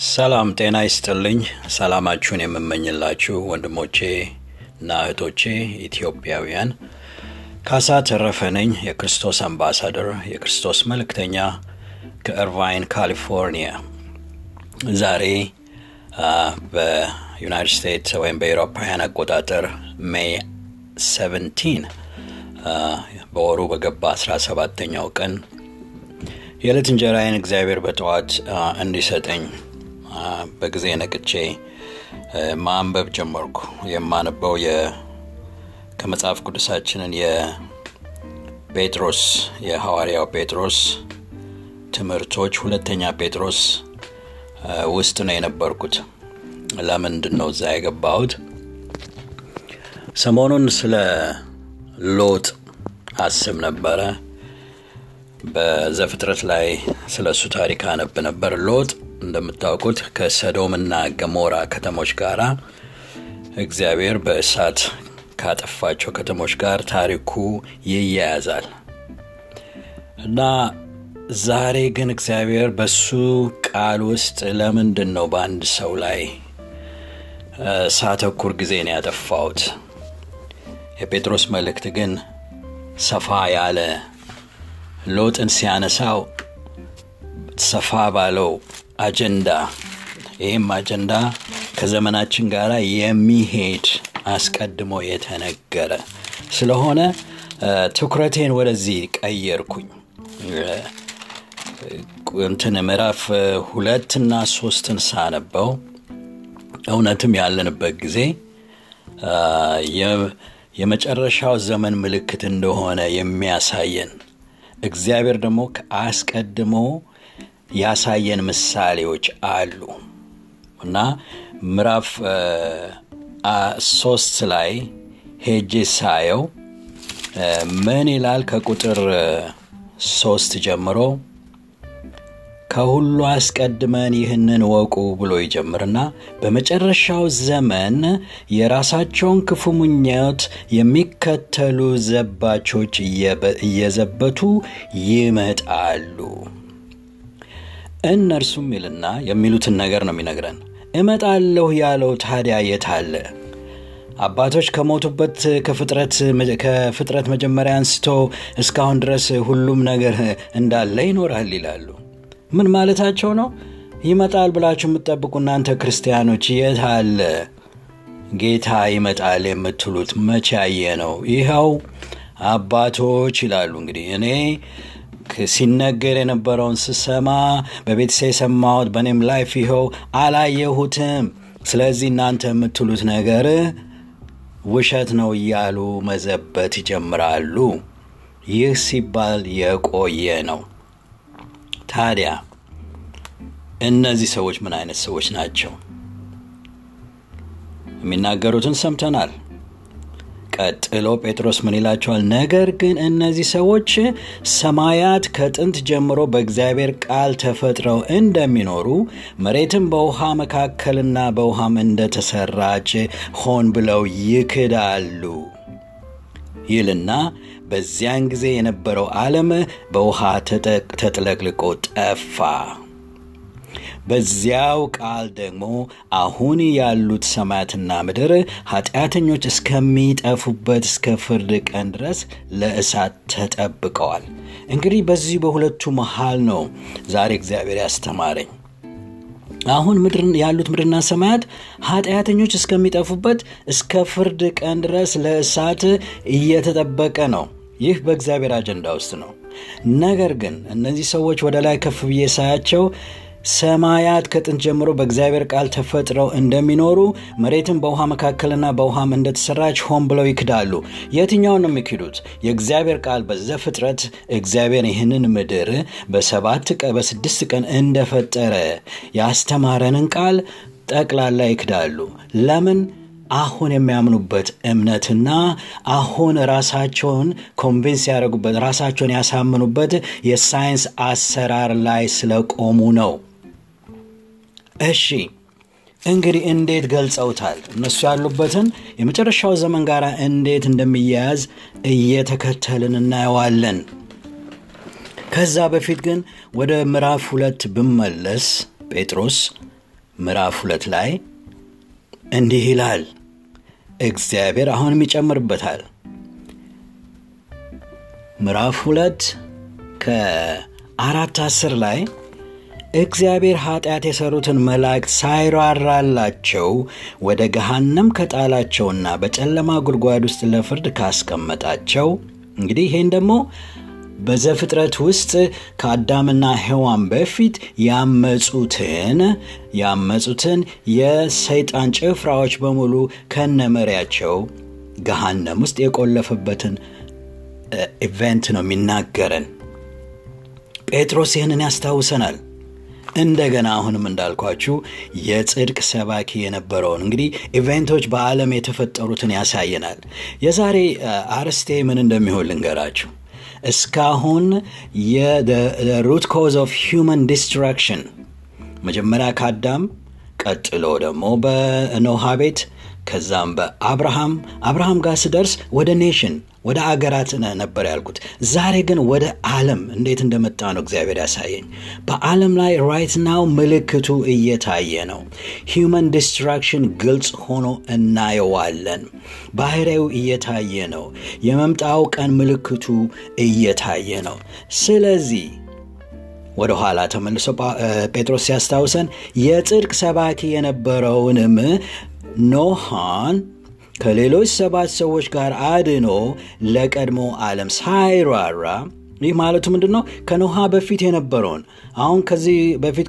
ሰላም ጤና ይስጥልኝ። ሰላማችሁን የምመኝላችሁ ወንድሞቼ እና እህቶቼ ኢትዮጵያውያን፣ ካሳ ተረፈ ነኝ። የክርስቶስ አምባሳደር፣ የክርስቶስ መልእክተኛ ከእርቫይን ካሊፎርኒያ። ዛሬ በዩናይትድ ስቴትስ ወይም በኤሮፓውያን አቆጣጠር ሜይ 17 በወሩ በገባ 17ተኛው ቀን የዕለት እንጀራዬን እግዚአብሔር በጠዋት እንዲሰጠኝ በጊዜ ነቅቼ ማንበብ ጀመርኩ። የማነበው ከመጽሐፍ ቅዱሳችንን የጴጥሮስ የሐዋርያው ጴጥሮስ ትምህርቶች ሁለተኛ ጴጥሮስ ውስጥ ነው የነበርኩት። ለምንድን ነው እዛ የገባሁት? ሰሞኑን ስለ ሎጥ አስብ ነበረ። በዘፍጥረት ላይ ስለ እሱ ታሪክ አነብ ነበር። ሎጥ እንደምታውቁት ከሰዶምና ገሞራ ከተሞች ጋር እግዚአብሔር በእሳት ካጠፋቸው ከተሞች ጋር ታሪኩ ይያያዛል እና ዛሬ ግን እግዚአብሔር በሱ ቃል ውስጥ ለምንድን ነው በአንድ ሰው ላይ ሳተኩር ጊዜን ያጠፋሁት? የጴጥሮስ መልእክት ግን ሰፋ ያለ ሎጥን ሲያነሳው ሰፋ ባለው አጀንዳ ይህም አጀንዳ ከዘመናችን ጋር የሚሄድ አስቀድሞ የተነገረ ስለሆነ ትኩረቴን ወደዚህ ቀየርኩኝ። እንትን ምዕራፍ ሁለትና ሶስትን ሳነበው እውነትም ያለንበት ጊዜ የመጨረሻው ዘመን ምልክት እንደሆነ የሚያሳየን እግዚአብሔር ደግሞ አስቀድሞ ያሳየን ምሳሌዎች አሉ እና ምዕራፍ ሶስት ላይ ሄጄ ሳየው ምን ይላል? ከቁጥር ሶስት ጀምሮ ከሁሉ አስቀድመን ይህንን ወቁ ብሎ ይጀምርና በመጨረሻው ዘመን የራሳቸውን ክፉ ምኞት የሚከተሉ ዘባቾች እየዘበቱ ይመጣሉ። እነርሱም ይልና የሚሉትን ነገር ነው የሚነግረን። እመጣለሁ ያለው ታዲያ የት አለ? አባቶች ከሞቱበት ከፍጥረት መጀመሪያ አንስቶ እስካሁን ድረስ ሁሉም ነገር እንዳለ ይኖራል ይላሉ። ምን ማለታቸው ነው? ይመጣል ብላችሁ የምትጠብቁ እናንተ ክርስቲያኖች የት አለ ጌታ ይመጣል የምትሉት መቼ ያየ ነው? ይኸው አባቶች ይላሉ። እንግዲህ እኔ ሲነገር የነበረውን ስሰማ በቤተሰብ የሰማሁት በእኔም ላይፍ ይኸው አላየሁትም። ስለዚህ እናንተ የምትሉት ነገር ውሸት ነው እያሉ መዘበት ይጀምራሉ። ይህ ሲባል የቆየ ነው። ታዲያ እነዚህ ሰዎች ምን አይነት ሰዎች ናቸው? የሚናገሩትን ሰምተናል። ቀጥሎ ጴጥሮስ ምን ይላቸዋል? ነገር ግን እነዚህ ሰዎች ሰማያት ከጥንት ጀምሮ በእግዚአብሔር ቃል ተፈጥረው እንደሚኖሩ መሬትም በውሃ መካከልና በውሃም እንደተሰራች ሆን ብለው ይክዳሉ ይልና በዚያን ጊዜ የነበረው ዓለም በውሃ ተጥለቅልቆ ጠፋ። በዚያው ቃል ደግሞ አሁን ያሉት ሰማያትና ምድር ኃጢአተኞች እስከሚጠፉበት እስከ ፍርድ ቀን ድረስ ለእሳት ተጠብቀዋል። እንግዲህ በዚህ በሁለቱ መሃል ነው ዛሬ እግዚአብሔር ያስተማረኝ። አሁን ያሉት ምድርና ሰማያት ኃጢአተኞች እስከሚጠፉበት እስከ ፍርድ ቀን ድረስ ለእሳት እየተጠበቀ ነው። ይህ በእግዚአብሔር አጀንዳ ውስጥ ነው። ነገር ግን እነዚህ ሰዎች ወደ ላይ ከፍ ብዬ ሳያቸው ሰማያት ከጥንት ጀምሮ በእግዚአብሔር ቃል ተፈጥረው እንደሚኖሩ መሬትም በውሃ መካከልና በውሃም እንደተሰራች ሆን ብለው ይክዳሉ። የትኛውን ነው የሚክዱት? የእግዚአብሔር ቃል በዘፍጥረት እግዚአብሔር ይህንን ምድር በሰባት በስድስት ቀን እንደፈጠረ ያስተማረንን ቃል ጠቅላላ ይክዳሉ። ለምን? አሁን የሚያምኑበት እምነትና አሁን ራሳቸውን convince ያደረጉበት ራሳቸውን ያሳምኑበት የሳይንስ አሰራር ላይ ስለቆሙ ነው። እሺ እንግዲህ እንዴት ገልጸውታል? እነሱ ያሉበትን የመጨረሻው ዘመን ጋር እንዴት እንደሚያያዝ እየተከተልን እናየዋለን። ከዛ በፊት ግን ወደ ምዕራፍ ሁለት ብመለስ ጴጥሮስ ምዕራፍ ሁለት ላይ እንዲህ ይላል። እግዚአብሔር አሁንም ይጨምርበታል። ምዕራፍ ሁለት ከአራት አስር ላይ እግዚአብሔር ኃጢአት የሠሩትን መላእክት ሳይራራላቸው ወደ ገሃነም ከጣላቸውና በጨለማ ጉድጓድ ውስጥ ለፍርድ ካስቀመጣቸው እንግዲህ ይህን ደግሞ በዘፍጥረት ውስጥ ከአዳምና ሔዋን በፊት ያመፁትን ያመፁትን የሰይጣን ጭፍራዎች በሙሉ ከነመሪያቸው ገሃነም ውስጥ የቆለፈበትን event ነው የሚናገረን። ጴጥሮስ ይህንን ያስታውሰናል። እንደገና አሁንም እንዳልኳችሁ የጽድቅ ሰባኪ የነበረውን እንግዲህ event ኦች በዓለም የተፈጠሩትን ያሳየናል። የዛሬ አርስቴ ምን እንደሚሆን ልንገራችሁ። እስካሁን የ root cause of human destruction መጀመሪያ ከአዳም ቀጥሎ ደግሞ በኖሃ ቤት ከዛም በአብርሃም አብርሃም ጋር ስደርስ ወደ nation ወደ አገራት ነበር ያልኩት። ዛሬ ግን ወደ ዓለም እንዴት እንደመጣ ነው እግዚአብሔር ያሳየኝ። በዓለም ላይ right now ምልክቱ እየታየ ነው። human destruction ግልጽ ሆኖ እናየዋለን። ባህሪው እየታየ ነው። የመምጫው ቀን ምልክቱ እየታየ ነው። ስለዚህ ወደ ኋላ ተመልሶ ጴጥሮስ ሲያስታውሰን የጽድቅ ሰባኪ የነበረውንም ኖሃን ከሌሎች ሰባት ሰዎች ጋር አድኖ ለቀድሞ ዓለም ሳይራራ ይህ ማለቱ ምንድን ነው? ከኖሃ በፊት የነበረውን አሁን ከዚህ በፊት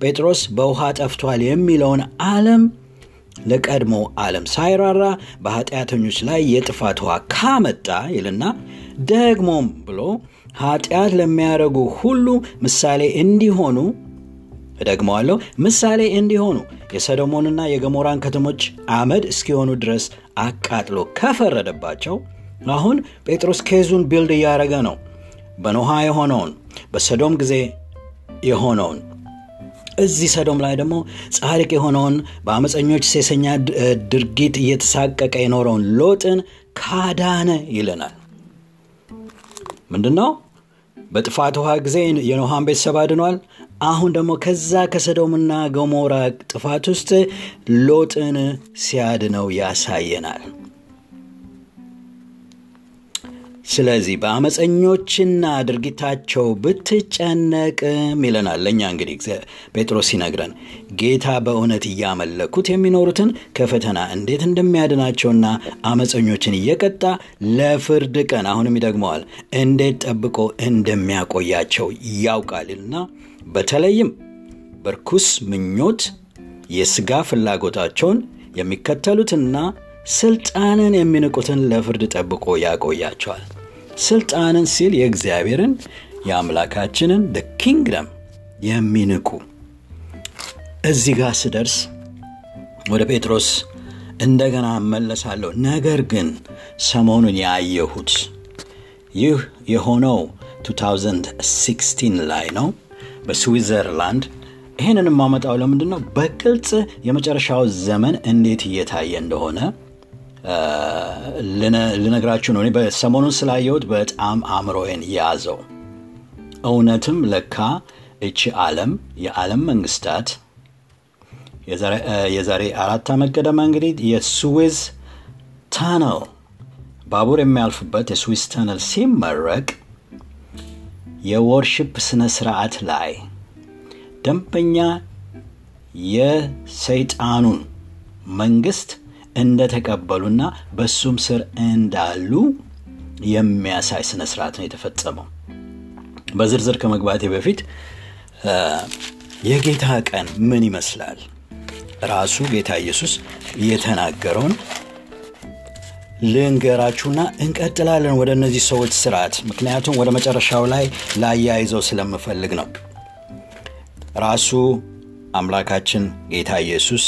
ጴጥሮስ በውሃ ጠፍቷል የሚለውን ዓለም ለቀድሞ ዓለም ሳይራራ በኃጢአተኞች ላይ የጥፋት ውሃ ካመጣ ይልና ደግሞም ብሎ ኃጢአት ለሚያደርጉ ሁሉ ምሳሌ እንዲሆኑ እደግመዋለሁ፣ ምሳሌ እንዲሆኑ የሰዶሞንና የገሞራን ከተሞች አመድ እስኪሆኑ ድረስ አቃጥሎ ከፈረደባቸው አሁን ጴጥሮስ ኬዙን ቢልድ እያደረገ ነው። በኖሃ የሆነውን በሰዶም ጊዜ የሆነውን እዚህ ሰዶም ላይ ደግሞ ጻድቅ የሆነውን በአመፀኞች ሴሰኛ ድርጊት እየተሳቀቀ የኖረውን ሎጥን ካዳነ ይለናል። ምንድን ነው? በጥፋት ውሃ ጊዜ የኖሃን ቤተሰብ አድኗል። አሁን ደግሞ ከዛ ከሰዶምና ገሞራ ጥፋት ውስጥ ሎጥን ሲያድነው ያሳየናል። ስለዚህ በአመፀኞችና ድርጊታቸው ብትጨነቅም ይለናል። ለእኛ እንግዲህ ጴጥሮስ ሲነግረን ጌታ በእውነት እያመለኩት የሚኖሩትን ከፈተና እንዴት እንደሚያድናቸውና አመፀኞችን እየቀጣ ለፍርድ ቀን አሁንም ይደግመዋል እንዴት ጠብቆ እንደሚያቆያቸው ያውቃልና በተለይም በርኩስ ምኞት የሥጋ ፍላጎታቸውን የሚከተሉትና ስልጣንን የሚንቁትን ለፍርድ ጠብቆ ያቆያቸዋል። ስልጣንን ሲል የእግዚአብሔርን የአምላካችንን ኪንግደም የሚንቁ እዚህ ጋር ስደርስ ወደ ጴጥሮስ እንደገና እመለሳለሁ። ነገር ግን ሰሞኑን ያየሁት ይህ የሆነው 2016 ላይ ነው በስዊዘርላንድ ይህንን የማመጣው ለምንድን ነው? በግልጽ የመጨረሻው ዘመን እንዴት እየታየ እንደሆነ ልነግራችሁ ነው። እኔ በሰሞኑን ስላየሁት በጣም አእምሮዬን ያዘው። እውነትም ለካ እቺ ዓለም የዓለም መንግስታት የዛሬ አራት ዓመት ገደማ እንግዲህ የስዊዝ ታነል ባቡር የሚያልፍበት የስዊዝ ታነል ሲመረቅ የወርሽፕ ስነ ስርዓት ላይ ደንበኛ የሰይጣኑን መንግስት እንደተቀበሉና በሱም ስር እንዳሉ የሚያሳይ ስነ ስርዓት ነው የተፈጸመው። በዝርዝር ከመግባቴ በፊት የጌታ ቀን ምን ይመስላል? ራሱ ጌታ ኢየሱስ የተናገረውን ልንገራችሁና እንቀጥላለን ወደ እነዚህ ሰዎች ስርዓት። ምክንያቱም ወደ መጨረሻው ላይ ላያይዘው ስለምፈልግ ነው። ራሱ አምላካችን ጌታ ኢየሱስ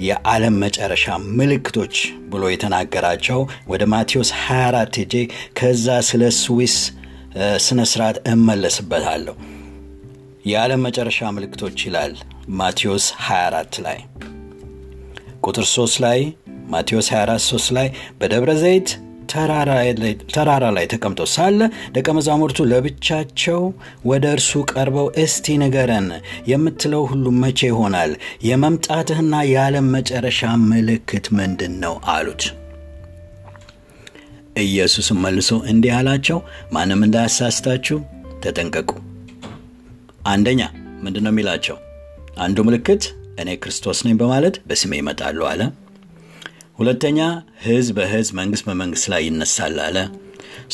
የዓለም መጨረሻ ምልክቶች ብሎ የተናገራቸው ወደ ማቴዎስ 24 ሄጄ ከዛ ስለ ስዊስ ስነ ስርዓት እመለስበታለሁ። የዓለም መጨረሻ ምልክቶች ይላል ማቴዎስ 24 ላይ ቁጥር 3 ላይ ማቴዎስ 24 3 ላይ በደብረ ዘይት ተራራ ላይ ተቀምጦ ሳለ ደቀ መዛሙርቱ ለብቻቸው ወደ እርሱ ቀርበው እስቲ ንገረን፣ የምትለው ሁሉ መቼ ይሆናል? የመምጣትህና የዓለም መጨረሻ ምልክት ምንድን ነው? አሉት። ኢየሱስም መልሶ እንዲህ አላቸው፣ ማንም እንዳያሳስታችሁ ተጠንቀቁ። አንደኛ ምንድን ነው የሚላቸው? አንዱ ምልክት እኔ ክርስቶስ ነኝ በማለት በስሜ ይመጣሉ አለ። ሁለተኛ ሕዝብ በሕዝብ መንግሥት በመንግሥት ላይ ይነሳል አለ።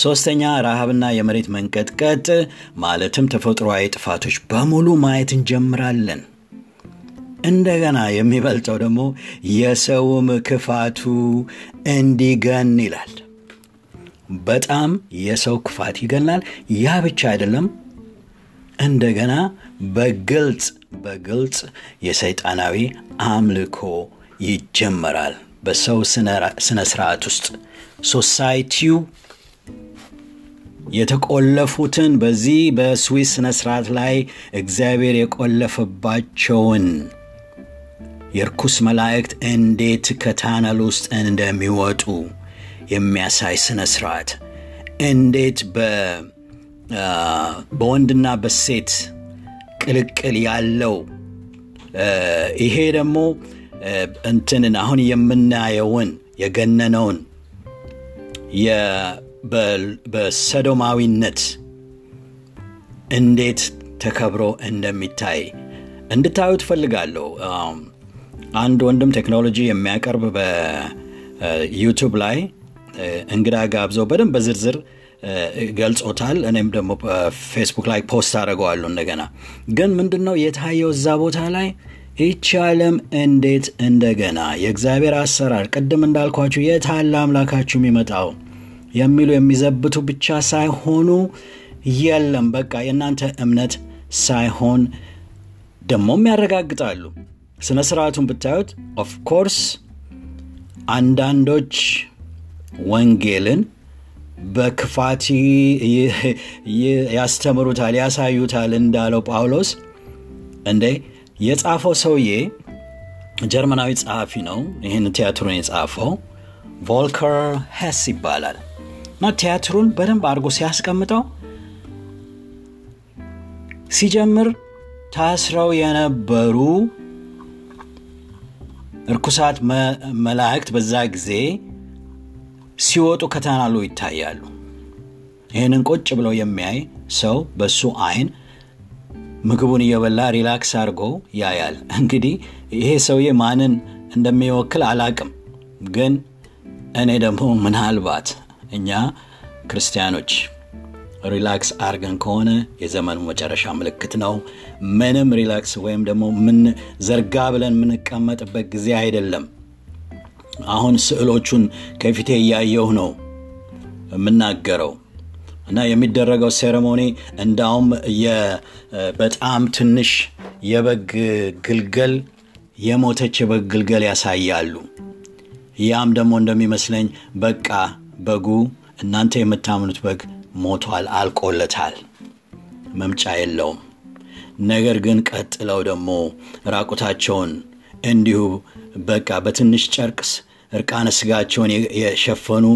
ሦስተኛ ረሃብና የመሬት መንቀጥቀጥ ማለትም ተፈጥሯዊ ጥፋቶች በሙሉ ማየት እንጀምራለን። እንደገና የሚበልጠው ደግሞ የሰውም ክፋቱ እንዲገን ይላል። በጣም የሰው ክፋት ይገናል። ያ ብቻ አይደለም። እንደገና በግልጽ በግልጽ የሰይጣናዊ አምልኮ ይጀመራል። በሰው ስነ ስርዓት ውስጥ ሶሳይቲው የተቆለፉትን በዚህ በስዊስ ስነ ስርዓት ላይ እግዚአብሔር የቆለፈባቸውን የርኩስ መላእክት እንዴት ከታነል ውስጥ እንደሚወጡ የሚያሳይ ስነ ስርዓት። እንዴት በወንድና በሴት ቅልቅል ያለው ይሄ ደግሞ እንትንን አሁን የምናየውን የገነነውን በሰዶማዊነት እንዴት ተከብሮ እንደሚታይ እንድታዩ እፈልጋለሁ። አንድ ወንድም ቴክኖሎጂ የሚያቀርብ በዩቱብ ላይ እንግዳ ጋብዘው በደንብ በዝርዝር ገልጾታል። እኔም ደግሞ በፌስቡክ ላይ post አድርገዋለሁ። እንደገና ግን ምንድን ነው የታየው እዛ ቦታ ላይ ይቺ ዓለም እንዴት እንደገና የእግዚአብሔር አሰራር ቅድም እንዳልኳችሁ የታለ አምላካችሁ የሚመጣው የሚሉ የሚዘብቱ ብቻ ሳይሆኑ የለም በቃ የእናንተ እምነት ሳይሆን ደሞም ያረጋግጣሉ። ስነ ስርዓቱን ብታዩት of course አንዳንዶች ወንጌልን በክፋት ያስተምሩታል፣ ያሳዩታል እንዳለው ጳውሎስ እንዴ የጻፈው ሰውዬ ጀርመናዊ ጸሐፊ ነው። ይህን ቲያትሩን የጻፈው ቮልከር ሄስ ይባላል እና ቲያትሩን በደንብ አድርጎ ሲያስቀምጠው ሲጀምር ታስረው የነበሩ እርኩሳት መላእክት በዛ ጊዜ ሲወጡ ከተናሉ ይታያሉ። ይህንን ቁጭ ብለው የሚያይ ሰው በሱ አይን ምግቡን እየበላ relax አድርጎ ያያል። እንግዲህ ይሄ ሰውዬ ማንን እንደሚወክል አላቅም፣ ግን እኔ ደግሞ ምናልባት እኛ ክርስቲያኖች relax አርገን ከሆነ የዘመኑ መጨረሻ ምልክት ነው። ምንም relax ወይም ደግሞ ምን ዘርጋ ብለን የምንቀመጥበት ጊዜ አይደለም። አሁን ስዕሎቹን ከፊቴ እያየሁ ነው የምናገረው እና የሚደረገው ሴሬሞኒ እንዳውም በጣም ትንሽ የበግ ግልገል የሞተች የበግ ግልገል ያሳያሉ። ያም ደግሞ እንደሚመስለኝ በቃ በጉ እናንተ የምታምኑት በግ ሞቷል፣ አልቆለታል፣ መምጫ የለውም። ነገር ግን ቀጥለው ደግሞ ራቁታቸውን እንዲሁ በቃ በትንሽ ጨርቅስ እርቃነ ስጋቸውን የሸፈኑ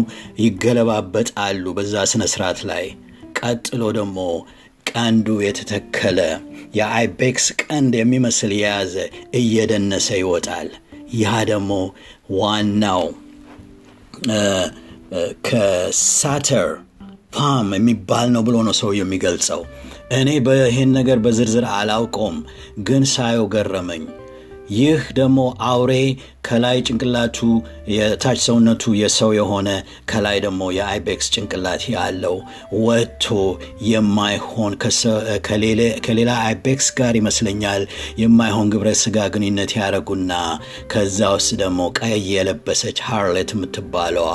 ይገለባበጣሉ በዛ ስነ ስርዓት ላይ። ቀጥሎ ደግሞ ቀንዱ የተተከለ የአይቤክስ ቀንድ የሚመስል የያዘ እየደነሰ ይወጣል። ያ ደግሞ ዋናው ከሳተር ፓም የሚባል ነው ብሎ ነው ሰው የሚገልጸው። እኔ በይህን ነገር በዝርዝር አላውቀውም፣ ግን ሳየው ገረመኝ። ይህ ደግሞ አውሬ ከላይ ጭንቅላቱ የታች ሰውነቱ የሰው የሆነ ከላይ ደግሞ የአይቤክስ ጭንቅላት ያለው ወጥቶ የማይሆን ከሌላ አይቤክስ ጋር ይመስለኛል የማይሆን ግብረ ስጋ ግንኙነት ያደረጉና ከዛ ውስጥ ደግሞ ቀይ የለበሰች ሃርሌት የምትባለዋ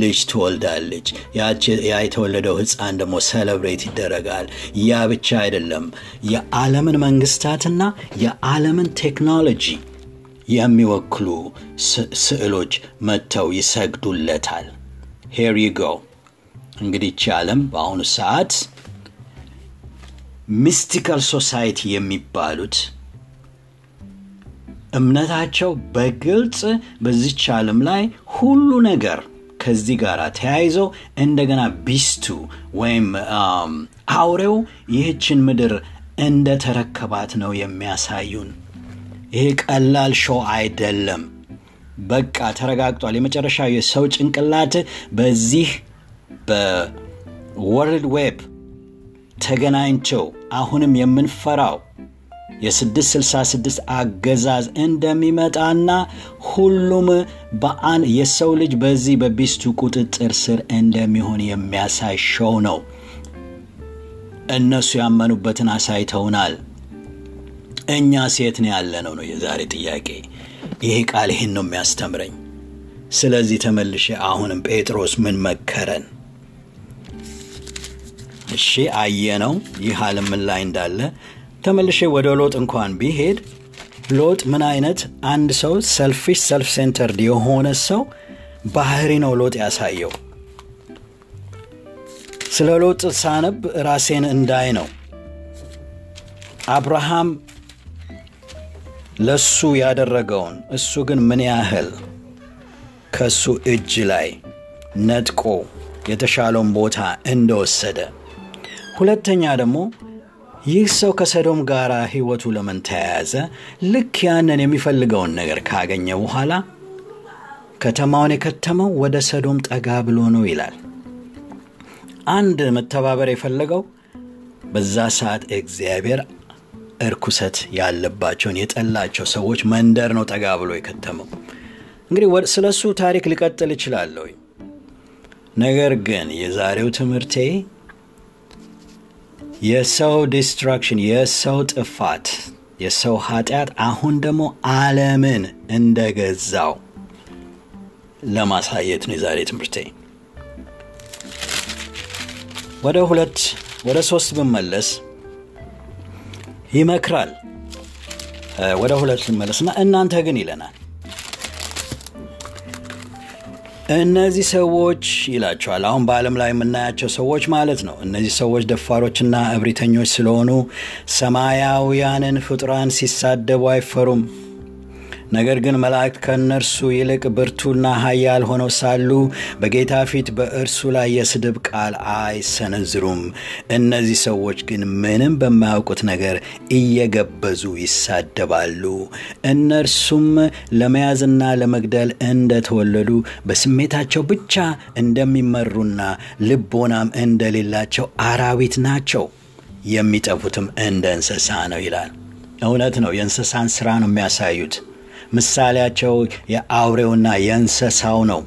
ልጅ ትወልዳለች። ያ የተወለደው ሕፃን ደግሞ celebrate ይደረጋል። ያ ብቻ አይደለም፣ የዓለምን መንግስታትና የዓለምን ቴክኖሎጂ የሚወክሉ ስዕሎች መጥተው ይሰግዱለታል። here you እንግዲህ ዓለም በአሁኑ ሰዓት mystical society የሚባሉት እምነታቸው በግልጽ በዚች ዓለም ላይ ሁሉ ነገር ከዚህ ጋር ተያይዞ እንደገና ቢስቱ ወይም አውሬው ይህችን ምድር እንደ ተረከባት ነው የሚያሳዩን። ይሄ ቀላል show አይደለም። በቃ ተረጋግጧል። የመጨረሻው የሰው ጭንቅላት በዚህ በ world web ተገናኝተው አሁንም የምንፈራው የ666 አገዛዝ እንደሚመጣና ሁሉም በአን የሰው ልጅ በዚህ በቢስቱ ቁጥጥር ስር እንደሚሆን የሚያሳይ ሾው ነው። እነሱ ያመኑበትን አሳይተውናል። እኛ ሴት ነው ያለ ነው የዛሬ ጥያቄ። ይሄ ቃል ይህን ነው የሚያስተምረኝ። ስለዚህ ተመልሼ አሁንም ጴጥሮስ ምን መከረን? እሺ አየነው ይህ ዓለም ላይ እንዳለ ተመልሼ ወደ ሎጥ እንኳን ቢሄድ ሎጥ ምን አይነት አንድ ሰው selfish self centered የሆነ ሰው ባህሪ ነው ሎጥ ያሳየው። ስለ ሎጥ ሳነብ ራሴን እንዳይ ነው። አብርሃም ለሱ ያደረገውን እሱ ግን ምን ያህል ከሱ እጅ ላይ ነጥቆ የተሻለውን ቦታ እንደወሰደ ሁለተኛ ደግሞ ይህ ሰው ከሰዶም ጋር ህይወቱ ለምን ተያያዘ? ልክ ያንን የሚፈልገውን ነገር ካገኘ በኋላ ከተማውን የከተመው ወደ ሰዶም ጠጋ ብሎ ነው ይላል። አንድ መተባበር የፈለገው በዛ ሰዓት እግዚአብሔር እርኩሰት ያለባቸውን የጠላቸው ሰዎች መንደር ነው ጠጋ ብሎ የከተመው። እንግዲህ ስለ እሱ ታሪክ ልቀጥል ይችላለሁ። ነገር ግን የዛሬው ትምህርቴ የሰው destruction፣ የሰው ጥፋት፣ የሰው ኃጢአት አሁን ደግሞ ዓለምን እንደገዛው ለማሳየት ነው የዛሬ ትምህርቴ። ወደ ሁለት ወደ ሶስት ብመለስ ይመክራል። ወደ ሁለት ልመለስና እናንተ ግን ይለናል እነዚህ ሰዎች ይላቸዋል። አሁን በዓለም ላይ የምናያቸው ሰዎች ማለት ነው። እነዚህ ሰዎች ደፋሮችና እብሪተኞች ስለሆኑ ሰማያውያንን ፍጡራን ሲሳደቡ አይፈሩም። ነገር ግን መላእክት ከእነርሱ ይልቅ ብርቱና ኃያል ሆነው ሳሉ በጌታ ፊት በእርሱ ላይ የስድብ ቃል አይሰነዝሩም። እነዚህ ሰዎች ግን ምንም በማያውቁት ነገር እየገበዙ ይሳደባሉ። እነርሱም ለመያዝና ለመግደል እንደተወለዱ በስሜታቸው ብቻ እንደሚመሩና ልቦናም እንደሌላቸው አራዊት ናቸው። የሚጠፉትም እንደ እንስሳ ነው ይላል። እውነት ነው። የእንስሳን ስራ ነው የሚያሳዩት። ምሳሌያቸው የአውሬውና የእንስሳው ነው።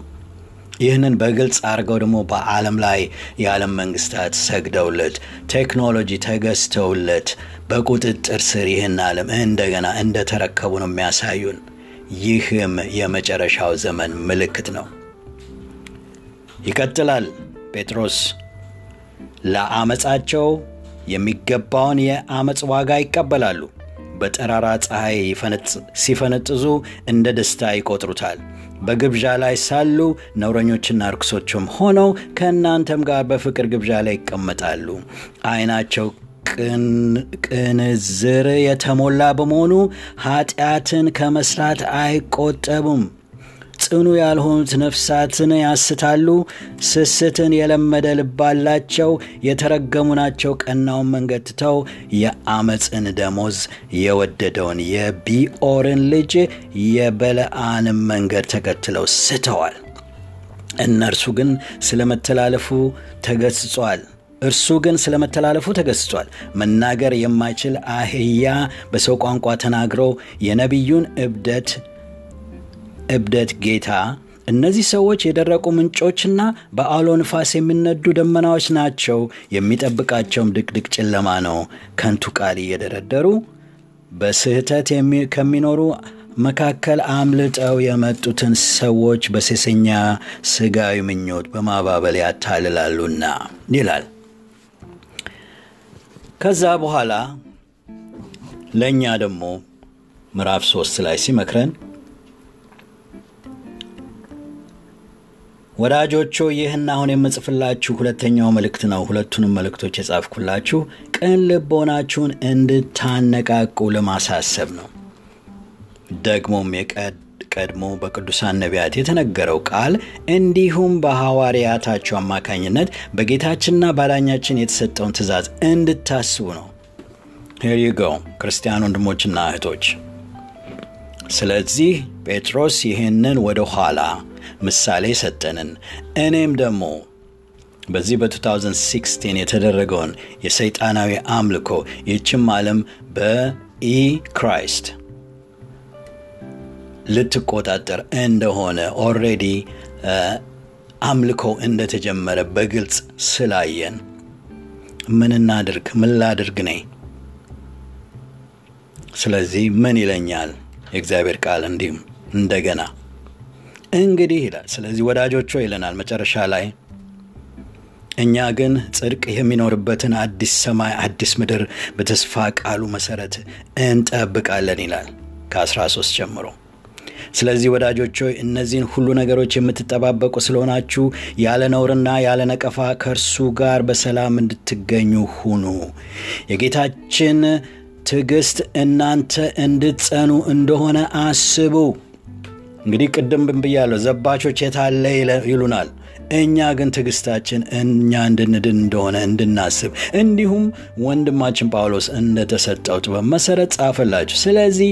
ይህንን በግልጽ አድርገው ደግሞ በዓለም ላይ የዓለም መንግስታት ሰግደውለት ቴክኖሎጂ ተገዝተውለት በቁጥጥር ስር ይህን ዓለም እንደገና እንደተረከቡ ነው የሚያሳዩን። ይህም የመጨረሻው ዘመን ምልክት ነው። ይቀጥላል ጴጥሮስ ለአመፃቸው የሚገባውን የአመፅ ዋጋ ይቀበላሉ። በጠራራ ፀሐይ ሲፈነጥዙ እንደ ደስታ ይቆጥሩታል። በግብዣ ላይ ሳሉ ነውረኞችና ርኩሶችም ሆነው ከእናንተም ጋር በፍቅር ግብዣ ላይ ይቀመጣሉ። ዓይናቸው ቅንዝር የተሞላ በመሆኑ ኃጢአትን ከመስራት አይቆጠቡም። ጽኑ ያልሆኑት ነፍሳትን ያስታሉ። ስስትን የለመደ ልብ አላቸው። የተረገሙ ናቸው። ቀናውን መንገድ ትተው የአመፅን ደሞዝ የወደደውን የቢኦርን ልጅ የበለዓንም መንገድ ተከትለው ስተዋል። እነርሱ ግን ስለመተላለፉ ተገስጿል። እርሱ ግን ስለ መተላለፉ ተገስጿል። መናገር የማይችል አህያ በሰው ቋንቋ ተናግረው የነቢዩን እብደት እብደት ጌታ እነዚህ ሰዎች የደረቁ ምንጮችና በአውሎ ንፋስ የሚነዱ ደመናዎች ናቸው። የሚጠብቃቸውም ድቅድቅ ጨለማ ነው። ከንቱ ቃል እየደረደሩ በስህተት ከሚኖሩ መካከል አምልጠው የመጡትን ሰዎች በሴሰኛ ስጋዊ ምኞት በማባበል ያታልላሉና ይላል። ከዛ በኋላ ለእኛ ደግሞ ምዕራፍ ሶስት ላይ ሲመክረን ወዳጆቼ ይህን አሁን የምጽፍላችሁ ሁለተኛው መልእክት ነው። ሁለቱንም መልእክቶች የጻፍኩላችሁ ቅን ልቦናችሁን እንድታነቃቁ ለማሳሰብ ነው። ደግሞም ቀድሞ በቅዱሳን ነቢያት የተነገረው ቃል እንዲሁም በሐዋርያታችሁ አማካኝነት በጌታችንና ባዳኛችን የተሰጠውን ትእዛዝ እንድታስቡ ነው። here you go ክርስቲያን ወንድሞችና እህቶች። ስለዚህ ጴጥሮስ ይህንን ወደ ኋላ ምሳሌ ሰጠንን። እኔም ደግሞ በዚህ በ2016 የተደረገውን የሰይጣናዊ አምልኮ ይህችም ዓለም በ Antichrist ልትቆጣጠር እንደሆነ already አምልኮ እንደተጀመረ በግልጽ ስላየን ምን እናድርግ? ምን ላድርግ ነኝ? ስለዚህ ምን ይለኛል የእግዚአብሔር ቃል እንዲህም እንደገና እንግዲህ ይላል። ስለዚህ ወዳጆቹ ይለናል መጨረሻ ላይ እኛ ግን ጽድቅ የሚኖርበትን አዲስ ሰማይ አዲስ ምድር በተስፋ ቃሉ መሰረት እንጠብቃለን ይላል ከ13 ጀምሮ። ስለዚህ ወዳጆች ሆይ እነዚህን ሁሉ ነገሮች የምትጠባበቁ ስለሆናችሁ ያለ ነውርና ያለ ነቀፋ ከእርሱ ጋር በሰላም እንድትገኙ ሁኑ። የጌታችን ትዕግስት እናንተ እንድትጸኑ እንደሆነ አስቡ። እንግዲህ ቅድም ብያለሁ፣ ዘባቾች የታለ ይሉናል። እኛ ግን ትዕግስታችን እኛ እንድንድን እንደሆነ እንድናስብ እንዲሁም ወንድማችን ጳውሎስ እንደተሰጠው ጥበብ መሰረት ጻፈላችሁ። ስለዚህ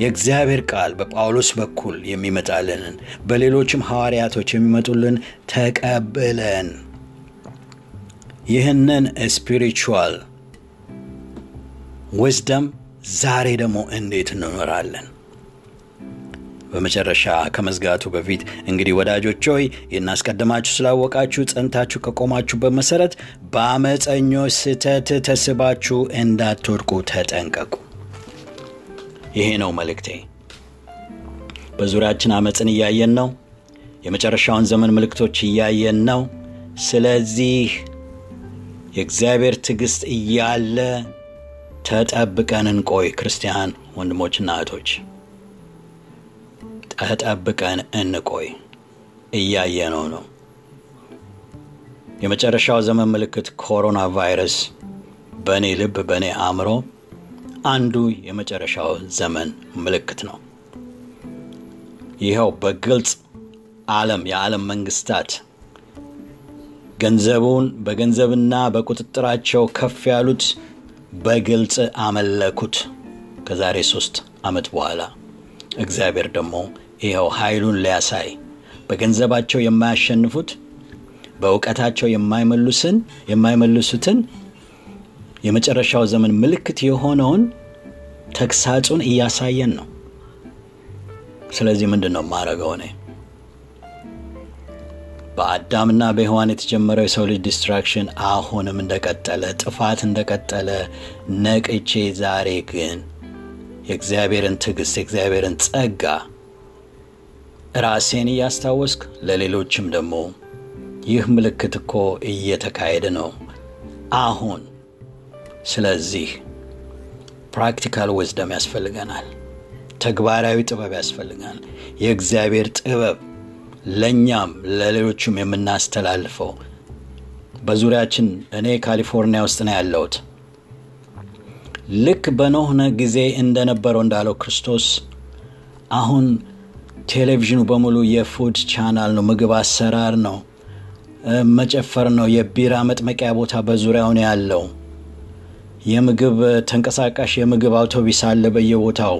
የእግዚአብሔር ቃል በጳውሎስ በኩል የሚመጣልንን በሌሎችም ሐዋርያቶች የሚመጡልን ተቀብለን ይህንን spiritual wisdom ዛሬ ደግሞ እንዴት እንኖራለን? በመጨረሻ ከመዝጋቱ በፊት እንግዲህ ወዳጆች ሆይ ይህን አስቀድማችሁ ስላወቃችሁ ጸንታችሁ ከቆማችሁበት መሰረት በአመፀኞች ስህተት ተስባችሁ እንዳትወድቁ ተጠንቀቁ። ይሄ ነው መልእክቴ። በዙሪያችን አመፅን እያየን ነው። የመጨረሻውን ዘመን ምልክቶች እያየን ነው። ስለዚህ የእግዚአብሔር ትዕግስት እያለ ተጠብቀን እንቆይ። ክርስቲያን ወንድሞችና እህቶች ተጠብቀን እንቆይ። እያየነው ነው። የመጨረሻው ዘመን ምልክት ኮሮና ቫይረስ በእኔ ልብ በእኔ አእምሮ አንዱ የመጨረሻው ዘመን ምልክት ነው። ይኸው በግልጽ ዓለም የዓለም መንግስታት ገንዘቡን በገንዘብና በቁጥጥራቸው ከፍ ያሉት በግልጽ አመለኩት። ከዛሬ ሶስት ዓመት በኋላ እግዚአብሔር ደግሞ ይኸው ኃይሉን ሊያሳይ በገንዘባቸው የማያሸንፉት በእውቀታቸው የማይመልስን የማይመልሱትን የመጨረሻው ዘመን ምልክት የሆነውን ተግሳጹን እያሳየን ነው። ስለዚህ ምንድን ነው ማድረገው? እኔ በአዳምና በሔዋን የተጀመረው የሰው ልጅ destruction አሁንም እንደቀጠለ፣ ጥፋት እንደቀጠለ ነቅቼ ዛሬ ግን የእግዚአብሔርን ትዕግስት የእግዚአብሔርን ጸጋ ራሴን እያስታወስክ ለሌሎችም ደግሞ ይህ ምልክት እኮ እየተካሄደ ነው አሁን። ስለዚህ practical wisdom ያስፈልገናል። ተግባራዊ ጥበብ ያስፈልገናል። የእግዚአብሔር ጥበብ ለእኛም ለሌሎችም የምናስተላልፈው በዙሪያችን እኔ ካሊፎርኒያ ውስጥ ነው ያለሁት። ልክ በኖህ ጊዜ እንደነበረው እንዳለው ክርስቶስ አሁን ቴሌቪዥኑ በሙሉ የ food channel ነው፣ ምግብ አሰራር ነው፣ መጨፈር ነው። የቢራ መጥመቂያ ቦታ በዙሪያው ነው ያለው። የምግብ ተንቀሳቃሽ የምግብ አውቶቢስ አለ በየቦታው።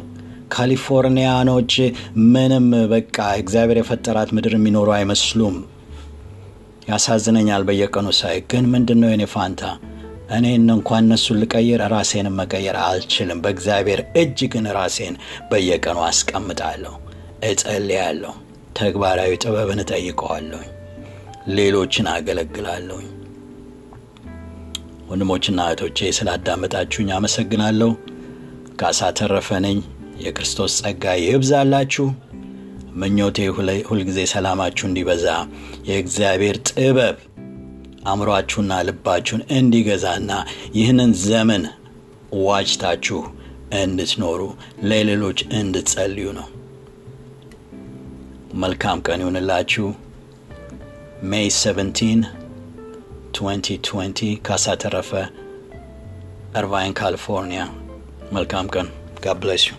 ካሊፎርኒያኖች ምንም በቃ እግዚአብሔር የፈጠራት ምድር የሚኖሩ አይመስሉም። ያሳዝነኛል በየቀኑ ሳይ። ግን ምንድን ነው የኔ ፋንታ? እኔን እንኳን እነሱን ልቀይር ራሴንም መቀየር አልችልም። በእግዚአብሔር እጅ ግን ራሴን በየቀኑ አስቀምጣለሁ፣ እጸልያለሁ፣ ተግባራዊ ጥበብን እጠይቀዋለሁኝ፣ ሌሎችን አገለግላለሁኝ። ወንድሞችና እህቶቼ ስላዳመጣችሁኝ አመሰግናለሁ። ካሳ የክርስቶስ ጸጋ ይብዛላችሁ። ምኞቴ ሁልጊዜ ሰላማችሁ እንዲበዛ የእግዚአብሔር ጥበብ አእምሯችሁና ልባችሁን እንዲገዛና ይህንን ዘመን ዋጅታችሁ እንድትኖሩ ለሌሎች እንድትጸልዩ ነው። መልካም ቀን ይሁንላችሁ። May 17 2020 ካሳ ተረፈ፣ እርቫይን ካሊፎርኒያ። መልካም ቀን። God bless you